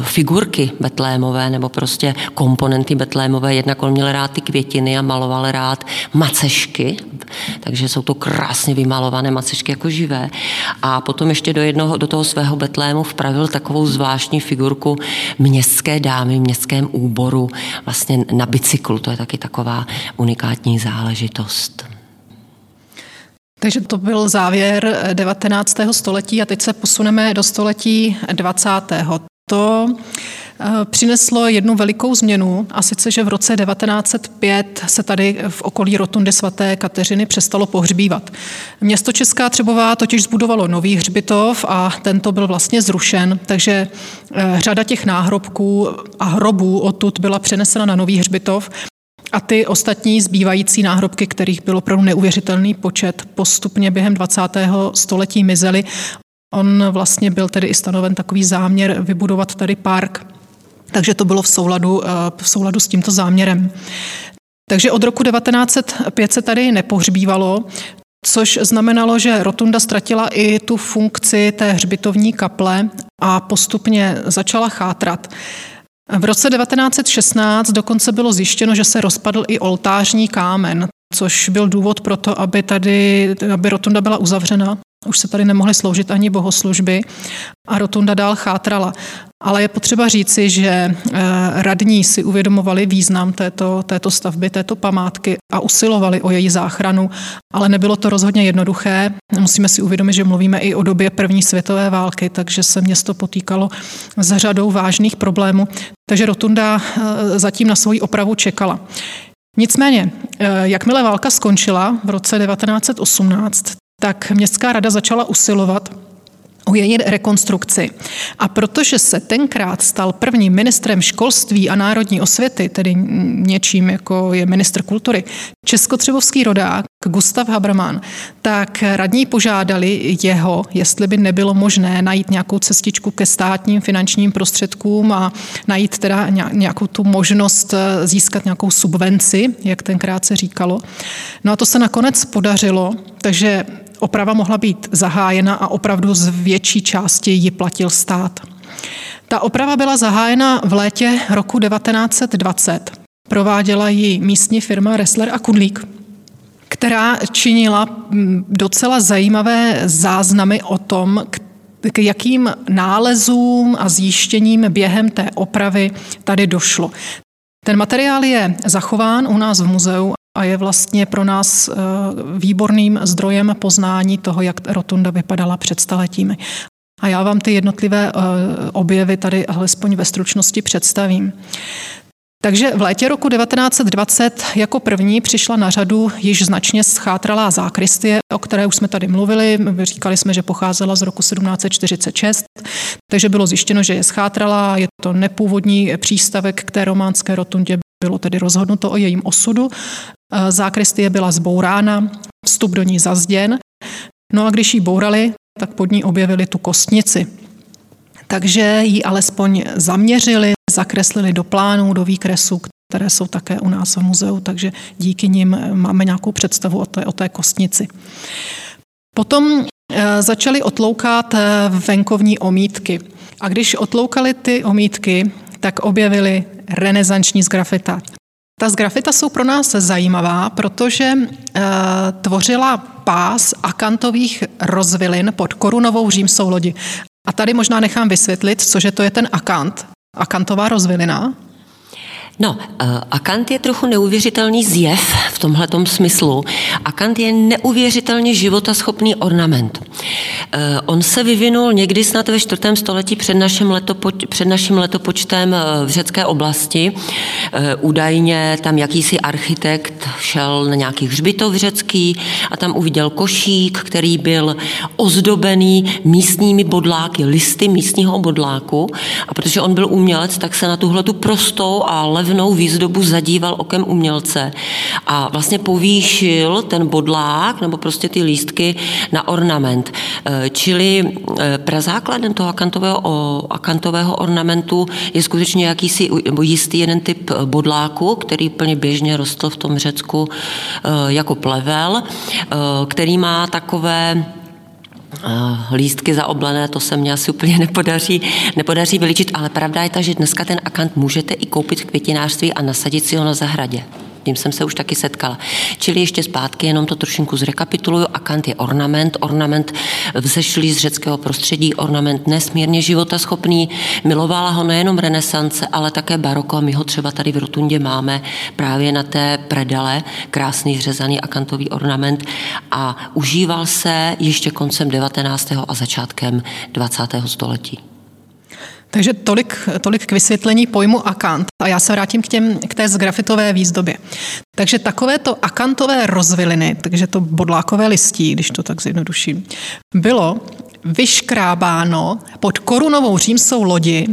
figurky betlémové nebo prostě komponenty betlémové. Jednak on měl rád ty květiny a maloval rád macešky, takže jsou to krásně vymalované macešky jako živé. A potom ještě do, jednoho, do toho svého Betlému vpravil takovou zvláštní figurku městské dámy v městském úboru vlastně na bicyklu. To je taky taková unikátní záležitost. Takže to byl závěr 19. století a teď se posuneme do století 20. To Eh, přineslo jednu velikou změnu a sice, že v roce 1905 se tady v okolí rotundy svaté Kateřiny přestalo pohřbívat. Město Česká Třebová totiž zbudovalo nový hřbitov a tento byl vlastně zrušen, takže eh, řada těch náhrobků a hrobů odtud byla přenesena na nový hřbitov a ty ostatní zbývající náhrobky, kterých bylo opravdu neuvěřitelný počet, postupně během 20. století mizely. On vlastně byl tedy i stanoven takový záměr vybudovat tady park takže to bylo v souladu, eh, v souladu s tímto záměrem. Takže od roku 1905 se tady nepohřbívalo, což znamenalo, že rotunda ztratila i tu funkci té hřbitovní kaple a postupně začala chátrat. V roce 1916 dokonce bylo zjištěno, že se rozpadl i oltářní kámen, což byl důvod pro to, aby tady, aby rotunda byla uzavřena. Už se tady nemohly sloužit ani bohoslužby a rotunda dál chátrala. Ale je potřeba říci, že eh, radní si uvědomovali význam této, této stavby, této památky a usilovali o její záchranu, ale nebylo to rozhodně jednoduché. Musíme si uvědomit, že mluvíme i o době první světové války, takže se město potýkalo s řadou vážných problémů. Takže Rotunda eh, zatím na svoji opravu čekala. Nicméně, eh, jakmile válka skončila v roce 1918, tak městská rada začala usilovat o její rekonstrukci. A protože se tenkrát stal prvním ministrem školství a národní osvěty, tedy něčím jako je ministr kultury, českotřebovský rodák Gustav Habermann, tak radní požádali jeho, jestli by nebylo možné najít nějakou cestičku ke státním finančním prostředkům a najít teda nějakou tu možnost eh, získat nějakou subvenci, jak tenkrát se říkalo. No a to se nakonec podařilo, takže oprava mohla být zahájena a opravdu z větší části ji platil stát. Ta oprava byla zahájena v létě roku 1920. Prováděla ji místní firma Ressler a Kudlík, která činila mm, docela zajímavé záznamy o tom, k jakým nálezům a zjištěním během té opravy tady došlo. Ten materiál je zachován u nás v muzeu a je vlastně pro nás eh, výborným zdrojem poznání toho, jak rotunda vypadala před staletími. A já vám ty jednotlivé eh, objevy tady alespoň ve stručnosti představím. Takže v létě roku 1920 jako první přišla na řadu již značně schátralá zákristie, o které už jsme tady mluvili. Říkali jsme, že pocházela z roku 1746, takže bylo zjištěno, že je schátralá, je to nepůvodní přístavek k té románské rotundě, bylo tedy rozhodnuto o jejím osudu. Zákristie byla zbourána, vstup do ní zazděn. No a když ji bourali, tak pod ní objevili tu kostnici. Takže ji alespoň zaměřili, zakreslili do plánů, do výkresů, které jsou také u nás v muzeu, takže díky nim máme nějakou představu o té, o té kostnici. Potom eh, začali otloukat eh, venkovní omítky. A když otloukali ty omítky, tak objevili renesanční zgrafita. Ta zgrafita jsou pro nás zajímavá, protože uh, tvořila pás akantových rozvilin pod korunovou římsou lodi. A tady možná nechám vysvětlit, cože to je ten akant, akantová rozvilina. No, eh, Akant je trochu neuvěřitelný zjev v tomhle smyslu. Akant je neuvěřitelně životaschopný ornament. Eh, on se vyvinul někdy snad ve čtvrtém století před naším, letopoč- před naším letopočtem eh, v řecké oblasti. Údajně tam jakýsi architekt šel na nějaký hřbitov řecký a tam uviděl košík, který byl ozdobený místními bodláky, listy místního bodláku. A protože on byl umělec, tak se na tuhle tu prostou a levnou výzdobu zadíval okem umělce a vlastně povýšil ten bodlák nebo prostě ty lístky na ornament. E, čili e, prazákladem toho akantového, akantového ornamentu je skutečně jakýsi nebo jistý jeden typ bodláku, který plně běžně rostl v tom Řecku e, jako plevel, který má takové lístky zaoblené, to se mně asi úplně nepodaří, nepodaří vyličit, ale pravda je ta, že dneska ten akant můžete i koupit v květinářství a nasadit si ho na zahradě tím jsem se už taky setkala. Čili ještě zpátky, jenom to trošinku zrekapituluju. Akant je ornament, ornament vzešlý z řeckého prostředí, ornament nesmírně životaschopný. Milovala ho nejenom renesance, ale také baroko a my ho třeba tady v Rotundě máme právě na té predale, krásný řezaný akantový ornament a užíval se ještě koncem 19. a začátkem 20. století. Takže tolik, tolik k vysvětlení pojmu akant. A já se vrátím k, těm, k té zgrafitové výzdobě. Takže takovéto akantové rozviliny, takže to bodlákové listí, když to tak zjednoduším, bylo vyškrábáno pod korunovou římsou lodi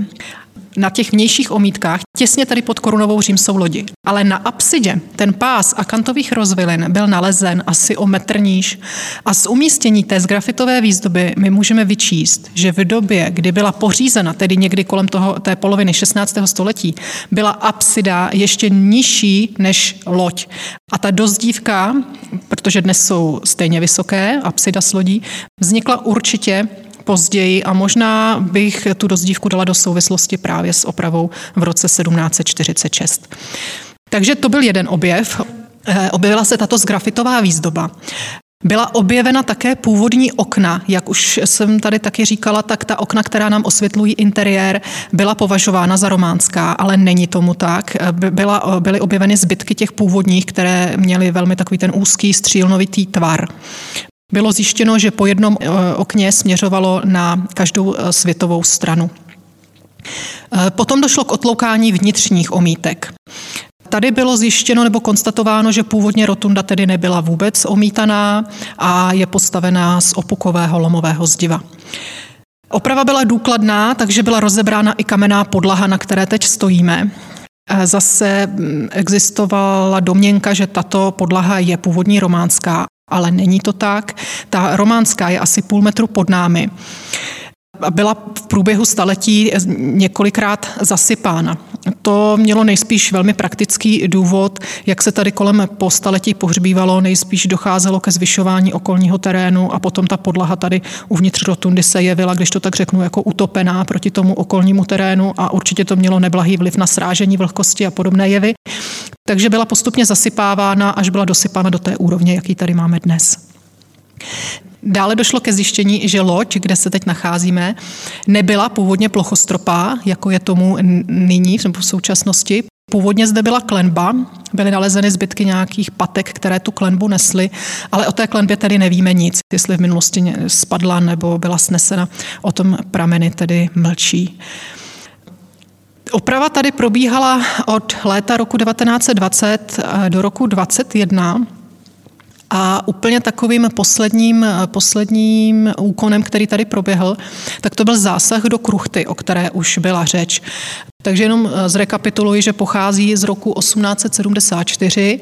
na těch vnějších omítkách, těsně tady pod korunovou římsou lodi. Ale na apsidě ten pás akantových rozvilin byl nalezen asi o metr níž a z umístění té zgrafitové výzdoby my můžeme vyčíst, že v době, kdy byla pořízena, tedy někdy kolem toho, té poloviny 16. století, byla apsida ještě nižší než loď. A ta dozdívka, protože dnes jsou stejně vysoké, apsida s lodí, vznikla určitě později a možná bych tu dozdívku dala do souvislosti právě s opravou v roce 1746. Takže to byl jeden objev. Eh, objevila se tato zgrafitová výzdoba. Byla objevena také původní okna, jak už jsem tady taky říkala, tak ta okna, která nám osvětlují interiér, byla považována za románská, ale není tomu tak. Byla, byly objeveny zbytky těch původních, které měly velmi takový ten úzký střílnovitý tvar. Bylo zjištěno, že po jednom eh, okně směřovalo na každou eh, světovou stranu. Eh, potom došlo k otloukání vnitřních omítek. Tady bylo zjištěno nebo konstatováno, že původně rotunda tedy nebyla vůbec omítaná a je postavená z opukového lomového zdiva. Oprava byla důkladná, takže byla rozebrána i kamenná podlaha, na které teď stojíme. Zase mm, existovala domněnka, že tato podlaha je původní románská ale není to tak. Ta románská je asi půl metru pod námi. Byla v průběhu staletí několikrát zasypána. To mělo nejspíš velmi praktický důvod, jak se tady kolem po staletí pohřbívalo, nejspíš docházelo ke zvyšování okolního terénu a potom ta podlaha tady uvnitř rotundy se jevila, když to tak řeknu, jako utopená proti tomu okolnímu terénu a určitě to mělo neblahý vliv na srážení vlhkosti a podobné jevy. Takže byla postupně zasypávána, až byla dosypána do té úrovně, jaký tady máme dnes. Dále došlo ke zjištění, že loď, kde se teď nacházíme, nebyla původně plochostropá, jako je tomu nyní v současnosti. Původně zde byla klenba, byly nalezeny zbytky nějakých patek, které tu klenbu nesly, ale o té klenbě tedy nevíme nic, jestli v minulosti spadla nebo byla snesena. O tom prameny tedy mlčí. Oprava tady probíhala od léta roku 1920 eh, do roku 2021 a úplně takovým posledním, posledním úkonem, který tady proběhl, tak to byl zásah do kruchty, o které už byla řeč. Takže jenom eh, zrekapituluji, že pochází z roku 1874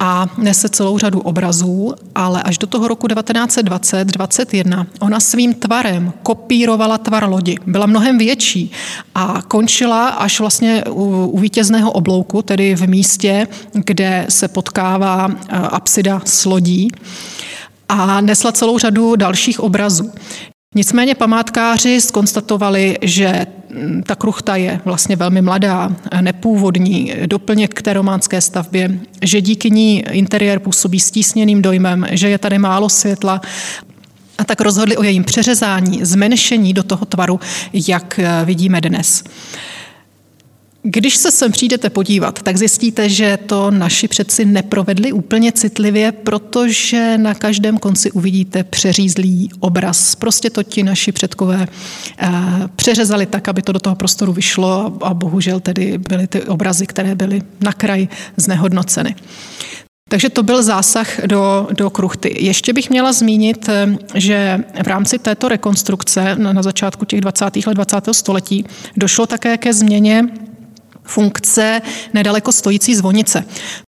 a nese celou řadu obrazů, ale až do toho roku 1920-21 ona svým tvarem kopírovala tvar lodi. Byla mnohem větší a končila až vlastně u, u vítězného oblouku, tedy v místě, kde se potkává eh, apsida s lodí a nesla celou řadu dalších obrazů. Nicméně památkáři skonstatovali, že ta kruchta je vlastně velmi mladá, nepůvodní, doplněk k té románské stavbě, že díky ní interiér působí stísněným dojmem, že je tady málo světla, a tak rozhodli o jejím přeřezání, zmenšení do toho tvaru, jak vidíme dnes. Když se sem přijdete podívat, tak zjistíte, že to naši předci neprovedli úplně citlivě, protože na každém konci uvidíte přeřízlý obraz. Prostě to ti naši předkové eh, přeřezali tak, aby to do toho prostoru vyšlo a bohužel tedy byly ty obrazy, které byly na kraj znehodnoceny. Takže to byl zásah do, do kruchty. Ještě bych měla zmínit, eh, že v rámci této rekonstrukce na začátku těch 20. let 20. století došlo také ke změně funkce nedaleko stojící zvonice.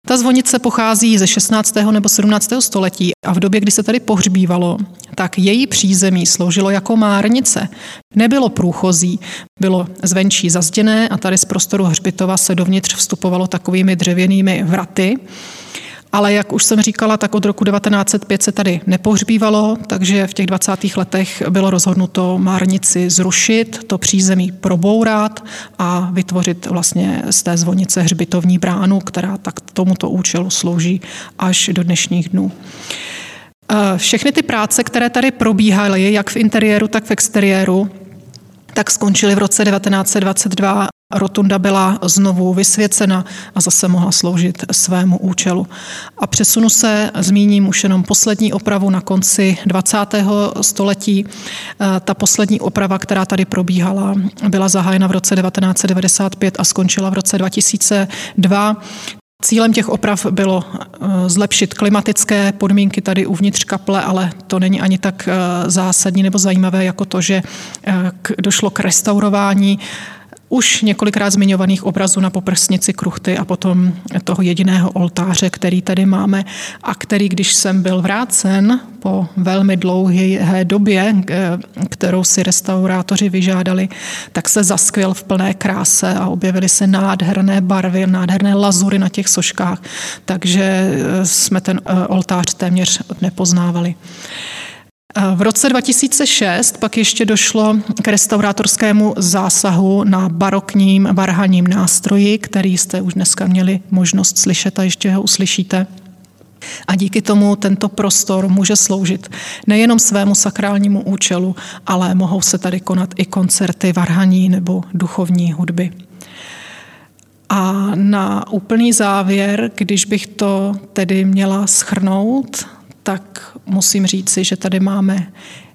Ta zvonice pochází ze 16. nebo 17. století a v době, kdy se tady pohřbívalo, tak její přízemí sloužilo jako márnice. Nebylo průchozí, bylo zvenčí zazděné a tady z prostoru hřbitova se dovnitř vstupovalo takovými dřevěnými vraty. Ale jak už jsem říkala, tak od roku 1905 se tady nepohřbívalo, takže v těch 20. letech bylo rozhodnuto Márnici zrušit, to přízemí probourat a vytvořit vlastně z té zvonice hřbitovní bránu, která tak tomuto účelu slouží až do dnešních dnů. Eh, všechny ty práce, které tady probíhaly, jak v interiéru, tak v exteriéru, tak skončily v roce 1922 Rotunda byla znovu vysvěcena a zase mohla sloužit svému účelu. A přesunu se, zmíním už jenom poslední opravu na konci 20. století. Eh, ta poslední oprava, která tady probíhala, byla zahájena v roce 1995 a skončila v roce 2002. Cílem těch oprav bylo eh, zlepšit klimatické podmínky tady uvnitř kaple, ale to není ani tak eh, zásadní nebo zajímavé jako to, že došlo k restaurování už několikrát zmiňovaných obrazů na poprsnici kruchty a potom toho jediného oltáře, který tady máme a který, když jsem byl vrácen po velmi dlouhé době, eh, kterou si restaurátoři vyžádali, tak se zaskvěl v plné kráse a objevily se nádherné barvy, nádherné lazury na těch soškách, takže eh, jsme ten eh, oltář téměř nepoznávali. V roce 2006 pak ještě došlo k restaurátorskému zásahu na barokním varhaním nástroji, který jste už dneska měli možnost slyšet a ještě ho uslyšíte. A díky tomu tento prostor může sloužit nejenom svému sakrálnímu účelu, ale mohou se tady konat i koncerty varhaní nebo duchovní hudby. A na úplný závěr, když bych to tedy měla schrnout, tak musím říci, že tady máme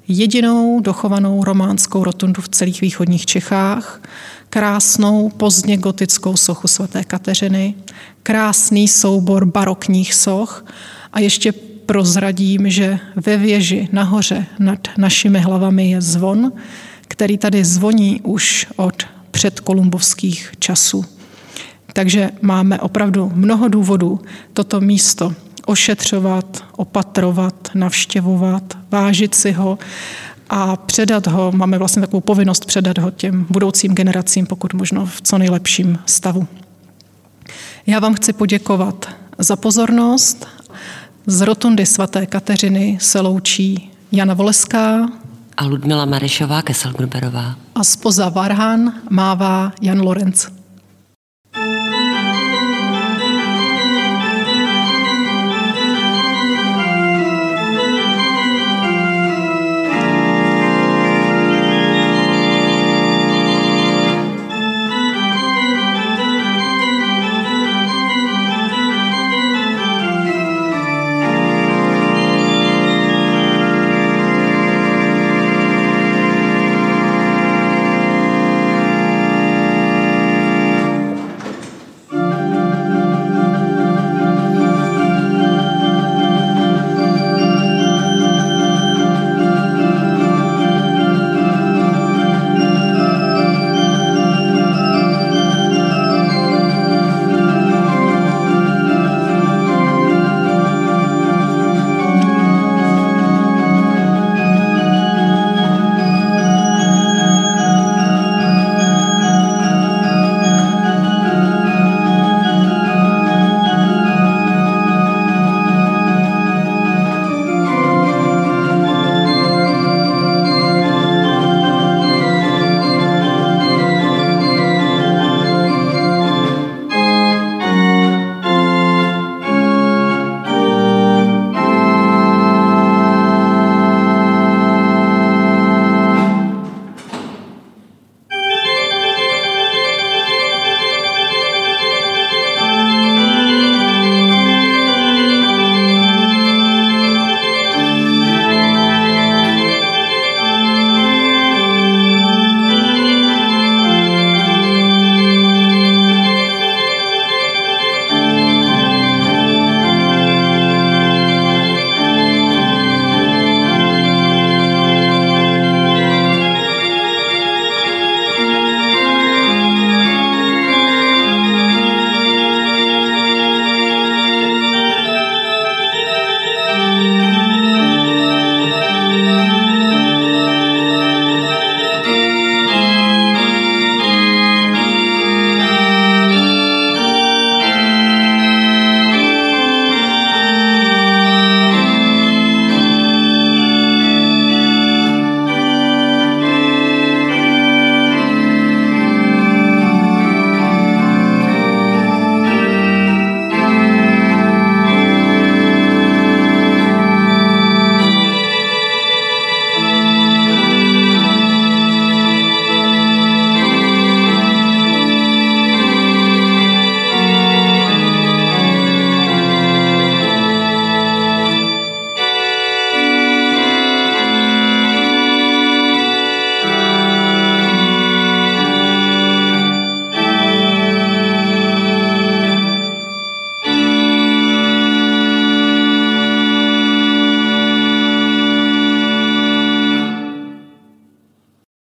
jedinou dochovanou románskou rotundu v celých východních Čechách, krásnou pozdně gotickou sochu svaté Kateřiny, krásný soubor barokních soch a ještě prozradím, že ve věži nahoře nad našimi hlavami je zvon, který tady zvoní už od předkolumbovských časů. Takže máme opravdu mnoho důvodů toto místo ošetřovat, opatrovat, navštěvovat, vážit si ho a předat ho, máme vlastně takovou povinnost předat ho těm budoucím generacím, pokud možno v co nejlepším stavu. Já vám chci poděkovat za pozornost. Z rotundy svaté Kateřiny se loučí Jana Voleská a Ludmila Marešová Kesselgruberová. A spoza Varhan mává Jan Lorenz.